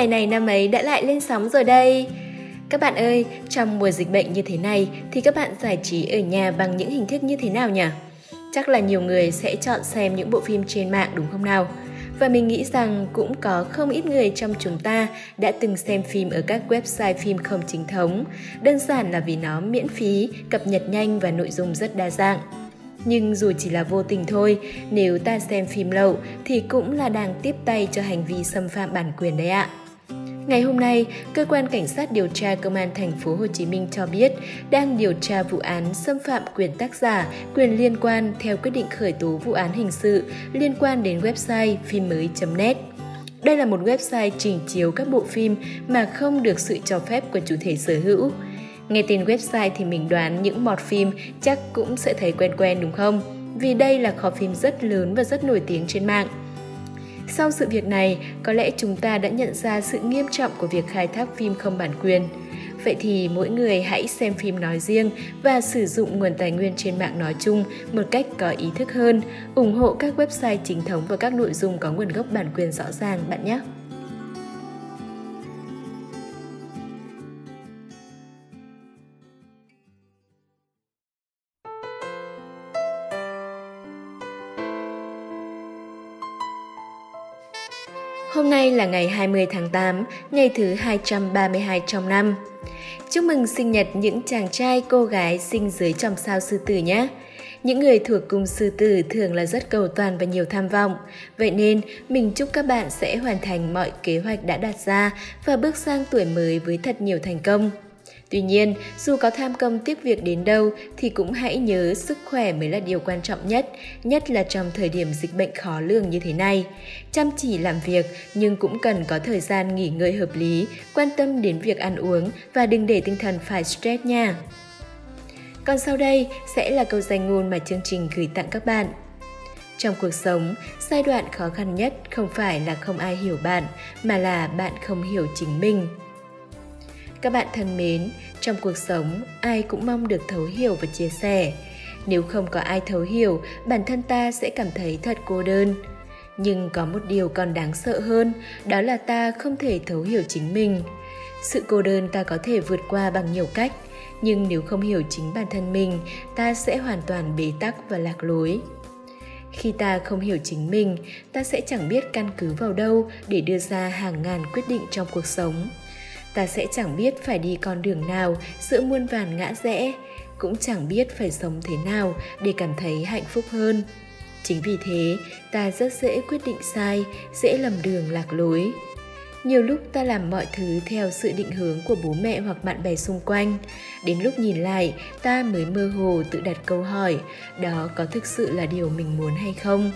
ngày này năm ấy đã lại lên sóng rồi đây. Các bạn ơi, trong mùa dịch bệnh như thế này thì các bạn giải trí ở nhà bằng những hình thức như thế nào nhỉ? Chắc là nhiều người sẽ chọn xem những bộ phim trên mạng đúng không nào? Và mình nghĩ rằng cũng có không ít người trong chúng ta đã từng xem phim ở các website phim không chính thống, đơn giản là vì nó miễn phí, cập nhật nhanh và nội dung rất đa dạng. Nhưng dù chỉ là vô tình thôi, nếu ta xem phim lậu thì cũng là đang tiếp tay cho hành vi xâm phạm bản quyền đấy ạ. Ngày hôm nay, cơ quan cảnh sát điều tra công an thành phố Hồ Chí Minh cho biết đang điều tra vụ án xâm phạm quyền tác giả, quyền liên quan theo quyết định khởi tố vụ án hình sự liên quan đến website phim mới.net. Đây là một website trình chiếu các bộ phim mà không được sự cho phép của chủ thể sở hữu. Nghe tên website thì mình đoán những mọt phim chắc cũng sẽ thấy quen quen đúng không? Vì đây là kho phim rất lớn và rất nổi tiếng trên mạng. Sau sự việc này, có lẽ chúng ta đã nhận ra sự nghiêm trọng của việc khai thác phim không bản quyền. Vậy thì mỗi người hãy xem phim nói riêng và sử dụng nguồn tài nguyên trên mạng nói chung một cách có ý thức hơn, ủng hộ các website chính thống và các nội dung có nguồn gốc bản quyền rõ ràng bạn nhé. Hôm nay là ngày 20 tháng 8, ngày thứ 232 trong năm. Chúc mừng sinh nhật những chàng trai cô gái sinh dưới trong sao sư tử nhé. Những người thuộc cung sư tử thường là rất cầu toàn và nhiều tham vọng. Vậy nên, mình chúc các bạn sẽ hoàn thành mọi kế hoạch đã đặt ra và bước sang tuổi mới với thật nhiều thành công. Tuy nhiên, dù có tham công tiếc việc đến đâu thì cũng hãy nhớ sức khỏe mới là điều quan trọng nhất, nhất là trong thời điểm dịch bệnh khó lường như thế này. Chăm chỉ làm việc nhưng cũng cần có thời gian nghỉ ngơi hợp lý, quan tâm đến việc ăn uống và đừng để tinh thần phải stress nha. Còn sau đây sẽ là câu danh ngôn mà chương trình gửi tặng các bạn. Trong cuộc sống, giai đoạn khó khăn nhất không phải là không ai hiểu bạn, mà là bạn không hiểu chính mình. Các bạn thân mến, trong cuộc sống, ai cũng mong được thấu hiểu và chia sẻ. Nếu không có ai thấu hiểu, bản thân ta sẽ cảm thấy thật cô đơn. Nhưng có một điều còn đáng sợ hơn, đó là ta không thể thấu hiểu chính mình. Sự cô đơn ta có thể vượt qua bằng nhiều cách, nhưng nếu không hiểu chính bản thân mình, ta sẽ hoàn toàn bế tắc và lạc lối. Khi ta không hiểu chính mình, ta sẽ chẳng biết căn cứ vào đâu để đưa ra hàng ngàn quyết định trong cuộc sống ta sẽ chẳng biết phải đi con đường nào giữa muôn vàn ngã rẽ, cũng chẳng biết phải sống thế nào để cảm thấy hạnh phúc hơn. Chính vì thế, ta rất dễ quyết định sai, dễ lầm đường lạc lối. Nhiều lúc ta làm mọi thứ theo sự định hướng của bố mẹ hoặc bạn bè xung quanh. Đến lúc nhìn lại, ta mới mơ hồ tự đặt câu hỏi, đó có thực sự là điều mình muốn hay không?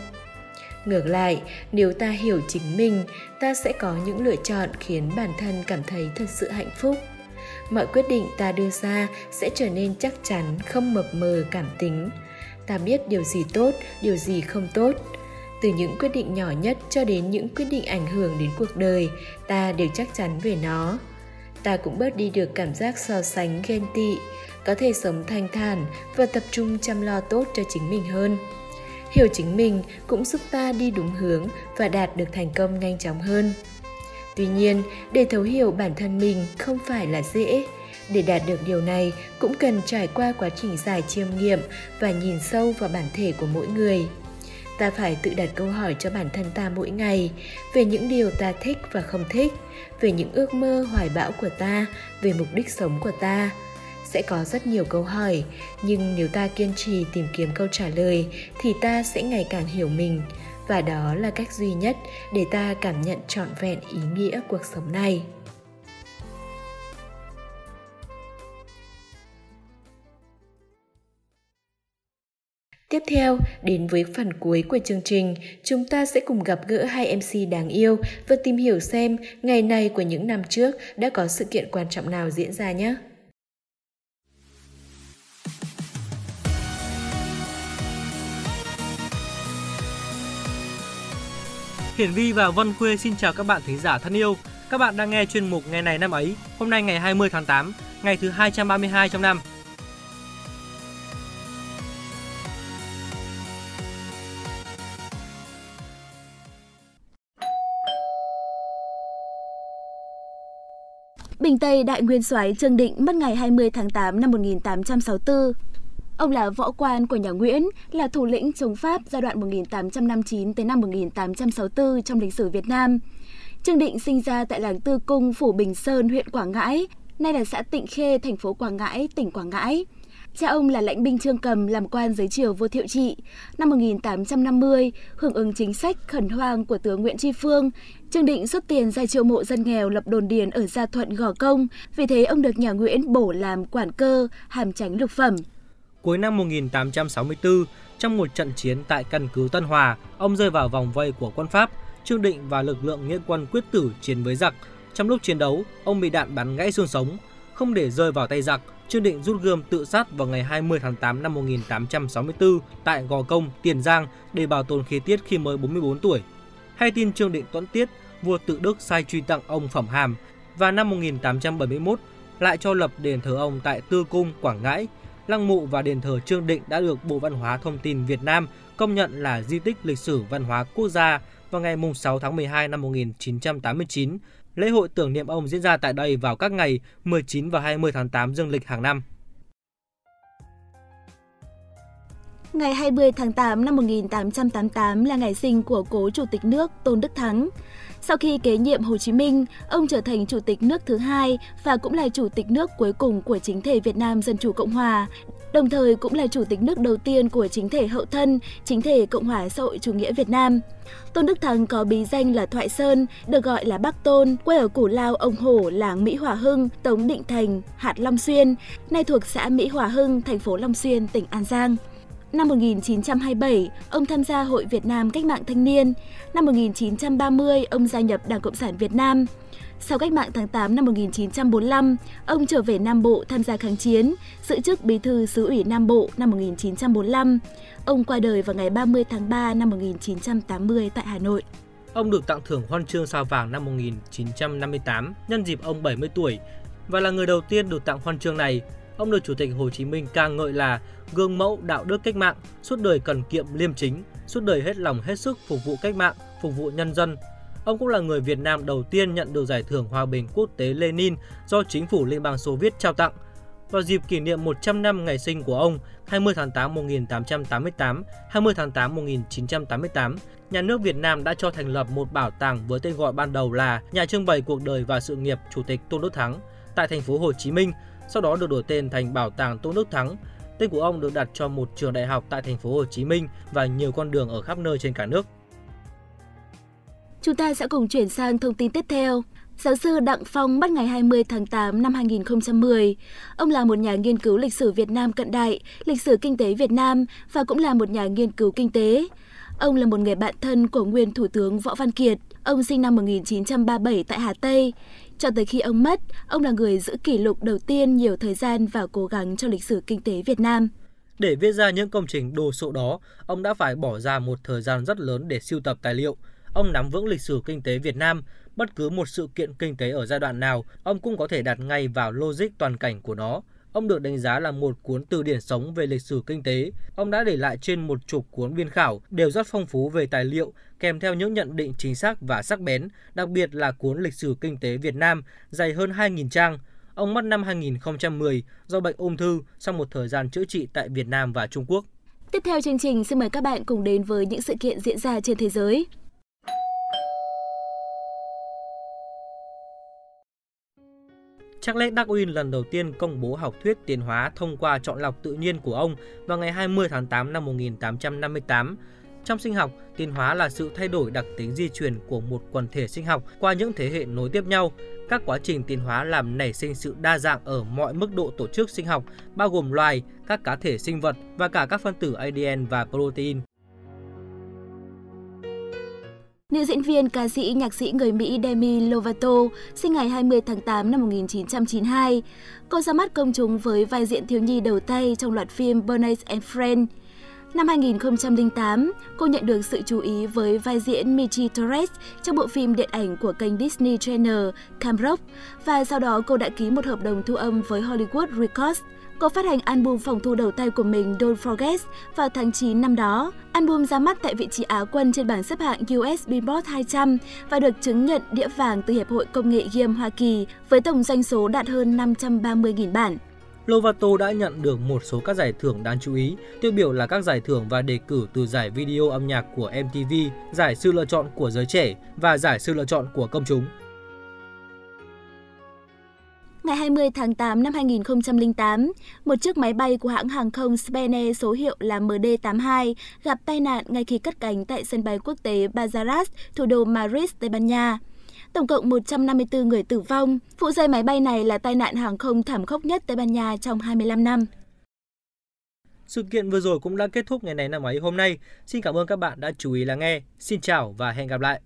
Ngược lại, nếu ta hiểu chính mình, ta sẽ có những lựa chọn khiến bản thân cảm thấy thật sự hạnh phúc. Mọi quyết định ta đưa ra sẽ trở nên chắc chắn, không mập mờ cảm tính. Ta biết điều gì tốt, điều gì không tốt. Từ những quyết định nhỏ nhất cho đến những quyết định ảnh hưởng đến cuộc đời, ta đều chắc chắn về nó. Ta cũng bớt đi được cảm giác so sánh ghen tị, có thể sống thanh thản và tập trung chăm lo tốt cho chính mình hơn hiểu chính mình cũng giúp ta đi đúng hướng và đạt được thành công nhanh chóng hơn. Tuy nhiên, để thấu hiểu bản thân mình không phải là dễ. Để đạt được điều này, cũng cần trải qua quá trình dài chiêm nghiệm và nhìn sâu vào bản thể của mỗi người. Ta phải tự đặt câu hỏi cho bản thân ta mỗi ngày về những điều ta thích và không thích, về những ước mơ hoài bão của ta, về mục đích sống của ta sẽ có rất nhiều câu hỏi. Nhưng nếu ta kiên trì tìm kiếm câu trả lời thì ta sẽ ngày càng hiểu mình. Và đó là cách duy nhất để ta cảm nhận trọn vẹn ý nghĩa cuộc sống này. Tiếp theo, đến với phần cuối của chương trình, chúng ta sẽ cùng gặp gỡ hai MC đáng yêu và tìm hiểu xem ngày này của những năm trước đã có sự kiện quan trọng nào diễn ra nhé. Hiển Vi và Văn Khuê xin chào các bạn thính giả thân yêu. Các bạn đang nghe chuyên mục Ngày này năm ấy, hôm nay ngày 20 tháng 8, ngày thứ 232 trong năm. Bình Tây Đại Nguyên soái Trương Định mất ngày 20 tháng 8 năm 1864. Ông là võ quan của nhà Nguyễn, là thủ lĩnh chống Pháp giai đoạn 1859 tới năm 1864 trong lịch sử Việt Nam. Trương Định sinh ra tại làng Tư Cung, phủ Bình Sơn, huyện Quảng Ngãi, nay là xã Tịnh Khê, thành phố Quảng Ngãi, tỉnh Quảng Ngãi. Cha ông là lãnh binh Trương Cầm làm quan dưới triều vua Thiệu Trị. Năm 1850, hưởng ứng chính sách khẩn hoang của tướng Nguyễn Tri Phương, Trương Định xuất tiền ra triệu mộ dân nghèo lập đồn điền ở Gia Thuận Gò Công, vì thế ông được nhà Nguyễn bổ làm quản cơ, hàm tránh lục phẩm. Cuối năm 1864, trong một trận chiến tại căn cứ Tân Hòa, ông rơi vào vòng vây của quân Pháp. Trương Định và lực lượng nghĩa quân quyết tử chiến với giặc. Trong lúc chiến đấu, ông bị đạn bắn gãy xương sống. Không để rơi vào tay giặc, Trương Định rút gươm tự sát vào ngày 20 tháng 8 năm 1864 tại Gò Công, Tiền Giang để bảo tồn khí tiết khi mới 44 tuổi. Hay tin Trương Định tuẫn tiết, vua tự Đức sai truy tặng ông phẩm hàm và năm 1871 lại cho lập đền thờ ông tại Tư Cung, Quảng Ngãi. Lăng mộ và đền thờ Trương Định đã được Bộ Văn hóa Thông tin Việt Nam công nhận là di tích lịch sử văn hóa quốc gia vào ngày 6 tháng 12 năm 1989 Lễ hội tưởng niệm ông diễn ra tại đây vào các ngày 19 và 20 tháng 8 dương lịch hàng năm. Ngày 20 tháng 8 năm 1888 là ngày sinh của cố Chủ tịch nước Tôn Đức Thắng. Sau khi kế nhiệm Hồ Chí Minh, ông trở thành Chủ tịch nước thứ hai và cũng là Chủ tịch nước cuối cùng của chính thể Việt Nam Dân Chủ Cộng Hòa, đồng thời cũng là Chủ tịch nước đầu tiên của chính thể hậu thân, chính thể Cộng hòa xã hội chủ nghĩa Việt Nam. Tôn Đức Thắng có bí danh là Thoại Sơn, được gọi là Bắc Tôn, quê ở Củ Lao, Ông Hổ, làng Mỹ Hòa Hưng, Tống Định Thành, hạt Long Xuyên, nay thuộc xã Mỹ Hòa Hưng, thành phố Long Xuyên, tỉnh An Giang. Năm 1927, ông tham gia Hội Việt Nam Cách mạng Thanh niên. Năm 1930, ông gia nhập Đảng Cộng sản Việt Nam. Sau cách mạng tháng 8 năm 1945, ông trở về Nam Bộ tham gia kháng chiến, giữ chức bí thư xứ ủy Nam Bộ năm 1945. Ông qua đời vào ngày 30 tháng 3 năm 1980 tại Hà Nội. Ông được tặng thưởng huân chương sao vàng năm 1958 nhân dịp ông 70 tuổi và là người đầu tiên được tặng huân chương này. Ông được Chủ tịch Hồ Chí Minh ca ngợi là gương mẫu đạo đức cách mạng, suốt đời cần kiệm liêm chính, suốt đời hết lòng hết sức phục vụ cách mạng, phục vụ nhân dân, Ông cũng là người Việt Nam đầu tiên nhận được giải thưởng Hòa bình quốc tế Lenin do chính phủ Liên bang Xô Viết trao tặng. Vào dịp kỷ niệm 100 năm ngày sinh của ông, 20 tháng 8 1888, 20 tháng 8 1988, nhà nước Việt Nam đã cho thành lập một bảo tàng với tên gọi ban đầu là Nhà trưng bày cuộc đời và sự nghiệp Chủ tịch Tôn Đức Thắng tại thành phố Hồ Chí Minh, sau đó được đổi tên thành Bảo tàng Tôn Đức Thắng. Tên của ông được đặt cho một trường đại học tại thành phố Hồ Chí Minh và nhiều con đường ở khắp nơi trên cả nước. Chúng ta sẽ cùng chuyển sang thông tin tiếp theo. Giáo sư Đặng Phong mất ngày 20 tháng 8 năm 2010. Ông là một nhà nghiên cứu lịch sử Việt Nam cận đại, lịch sử kinh tế Việt Nam và cũng là một nhà nghiên cứu kinh tế. Ông là một người bạn thân của nguyên Thủ tướng Võ Văn Kiệt. Ông sinh năm 1937 tại Hà Tây. Cho tới khi ông mất, ông là người giữ kỷ lục đầu tiên nhiều thời gian và cố gắng cho lịch sử kinh tế Việt Nam. Để viết ra những công trình đồ sộ đó, ông đã phải bỏ ra một thời gian rất lớn để siêu tập tài liệu – Ông nắm vững lịch sử kinh tế Việt Nam, bất cứ một sự kiện kinh tế ở giai đoạn nào, ông cũng có thể đặt ngay vào logic toàn cảnh của nó. Ông được đánh giá là một cuốn từ điển sống về lịch sử kinh tế. Ông đã để lại trên một chục cuốn biên khảo, đều rất phong phú về tài liệu, kèm theo những nhận định chính xác và sắc bén, đặc biệt là cuốn lịch sử kinh tế Việt Nam dày hơn 2.000 trang. Ông mất năm 2010 do bệnh ung thư sau một thời gian chữa trị tại Việt Nam và Trung Quốc. Tiếp theo chương trình, xin mời các bạn cùng đến với những sự kiện diễn ra trên thế giới. Charles Darwin lần đầu tiên công bố học thuyết tiến hóa thông qua chọn lọc tự nhiên của ông vào ngày 20 tháng 8 năm 1858. Trong sinh học, tiến hóa là sự thay đổi đặc tính di truyền của một quần thể sinh học qua những thế hệ nối tiếp nhau. Các quá trình tiến hóa làm nảy sinh sự đa dạng ở mọi mức độ tổ chức sinh học, bao gồm loài, các cá thể sinh vật và cả các phân tử ADN và protein. Nữ diễn viên, ca sĩ, nhạc sĩ người Mỹ Demi Lovato sinh ngày 20 tháng 8 năm 1992. Cô ra mắt công chúng với vai diễn thiếu nhi đầu tay trong loạt phim Bernice and Friends. Năm 2008, cô nhận được sự chú ý với vai diễn Michi Torres trong bộ phim điện ảnh của kênh Disney Channel Camp Rock và sau đó cô đã ký một hợp đồng thu âm với Hollywood Records. Cô phát hành album phòng thu đầu tay của mình Don't Forget vào tháng 9 năm đó. Album ra mắt tại vị trí Á quân trên bảng xếp hạng US Billboard 200 và được chứng nhận đĩa vàng từ Hiệp hội Công nghệ Game Hoa Kỳ với tổng doanh số đạt hơn 530.000 bản. Lovato đã nhận được một số các giải thưởng đáng chú ý, tiêu biểu là các giải thưởng và đề cử từ giải video âm nhạc của MTV, giải sự lựa chọn của giới trẻ và giải sự lựa chọn của công chúng. Ngày 20 tháng 8 năm 2008, một chiếc máy bay của hãng hàng không Spanair số hiệu là MD-82 gặp tai nạn ngay khi cất cánh tại sân bay quốc tế Bazaras, thủ đô Madrid, Tây Ban Nha. Tổng cộng 154 người tử vong. Vụ rơi máy bay này là tai nạn hàng không thảm khốc nhất Tây Ban Nha trong 25 năm. Sự kiện vừa rồi cũng đã kết thúc ngày này năm ấy hôm nay. Xin cảm ơn các bạn đã chú ý lắng nghe. Xin chào và hẹn gặp lại.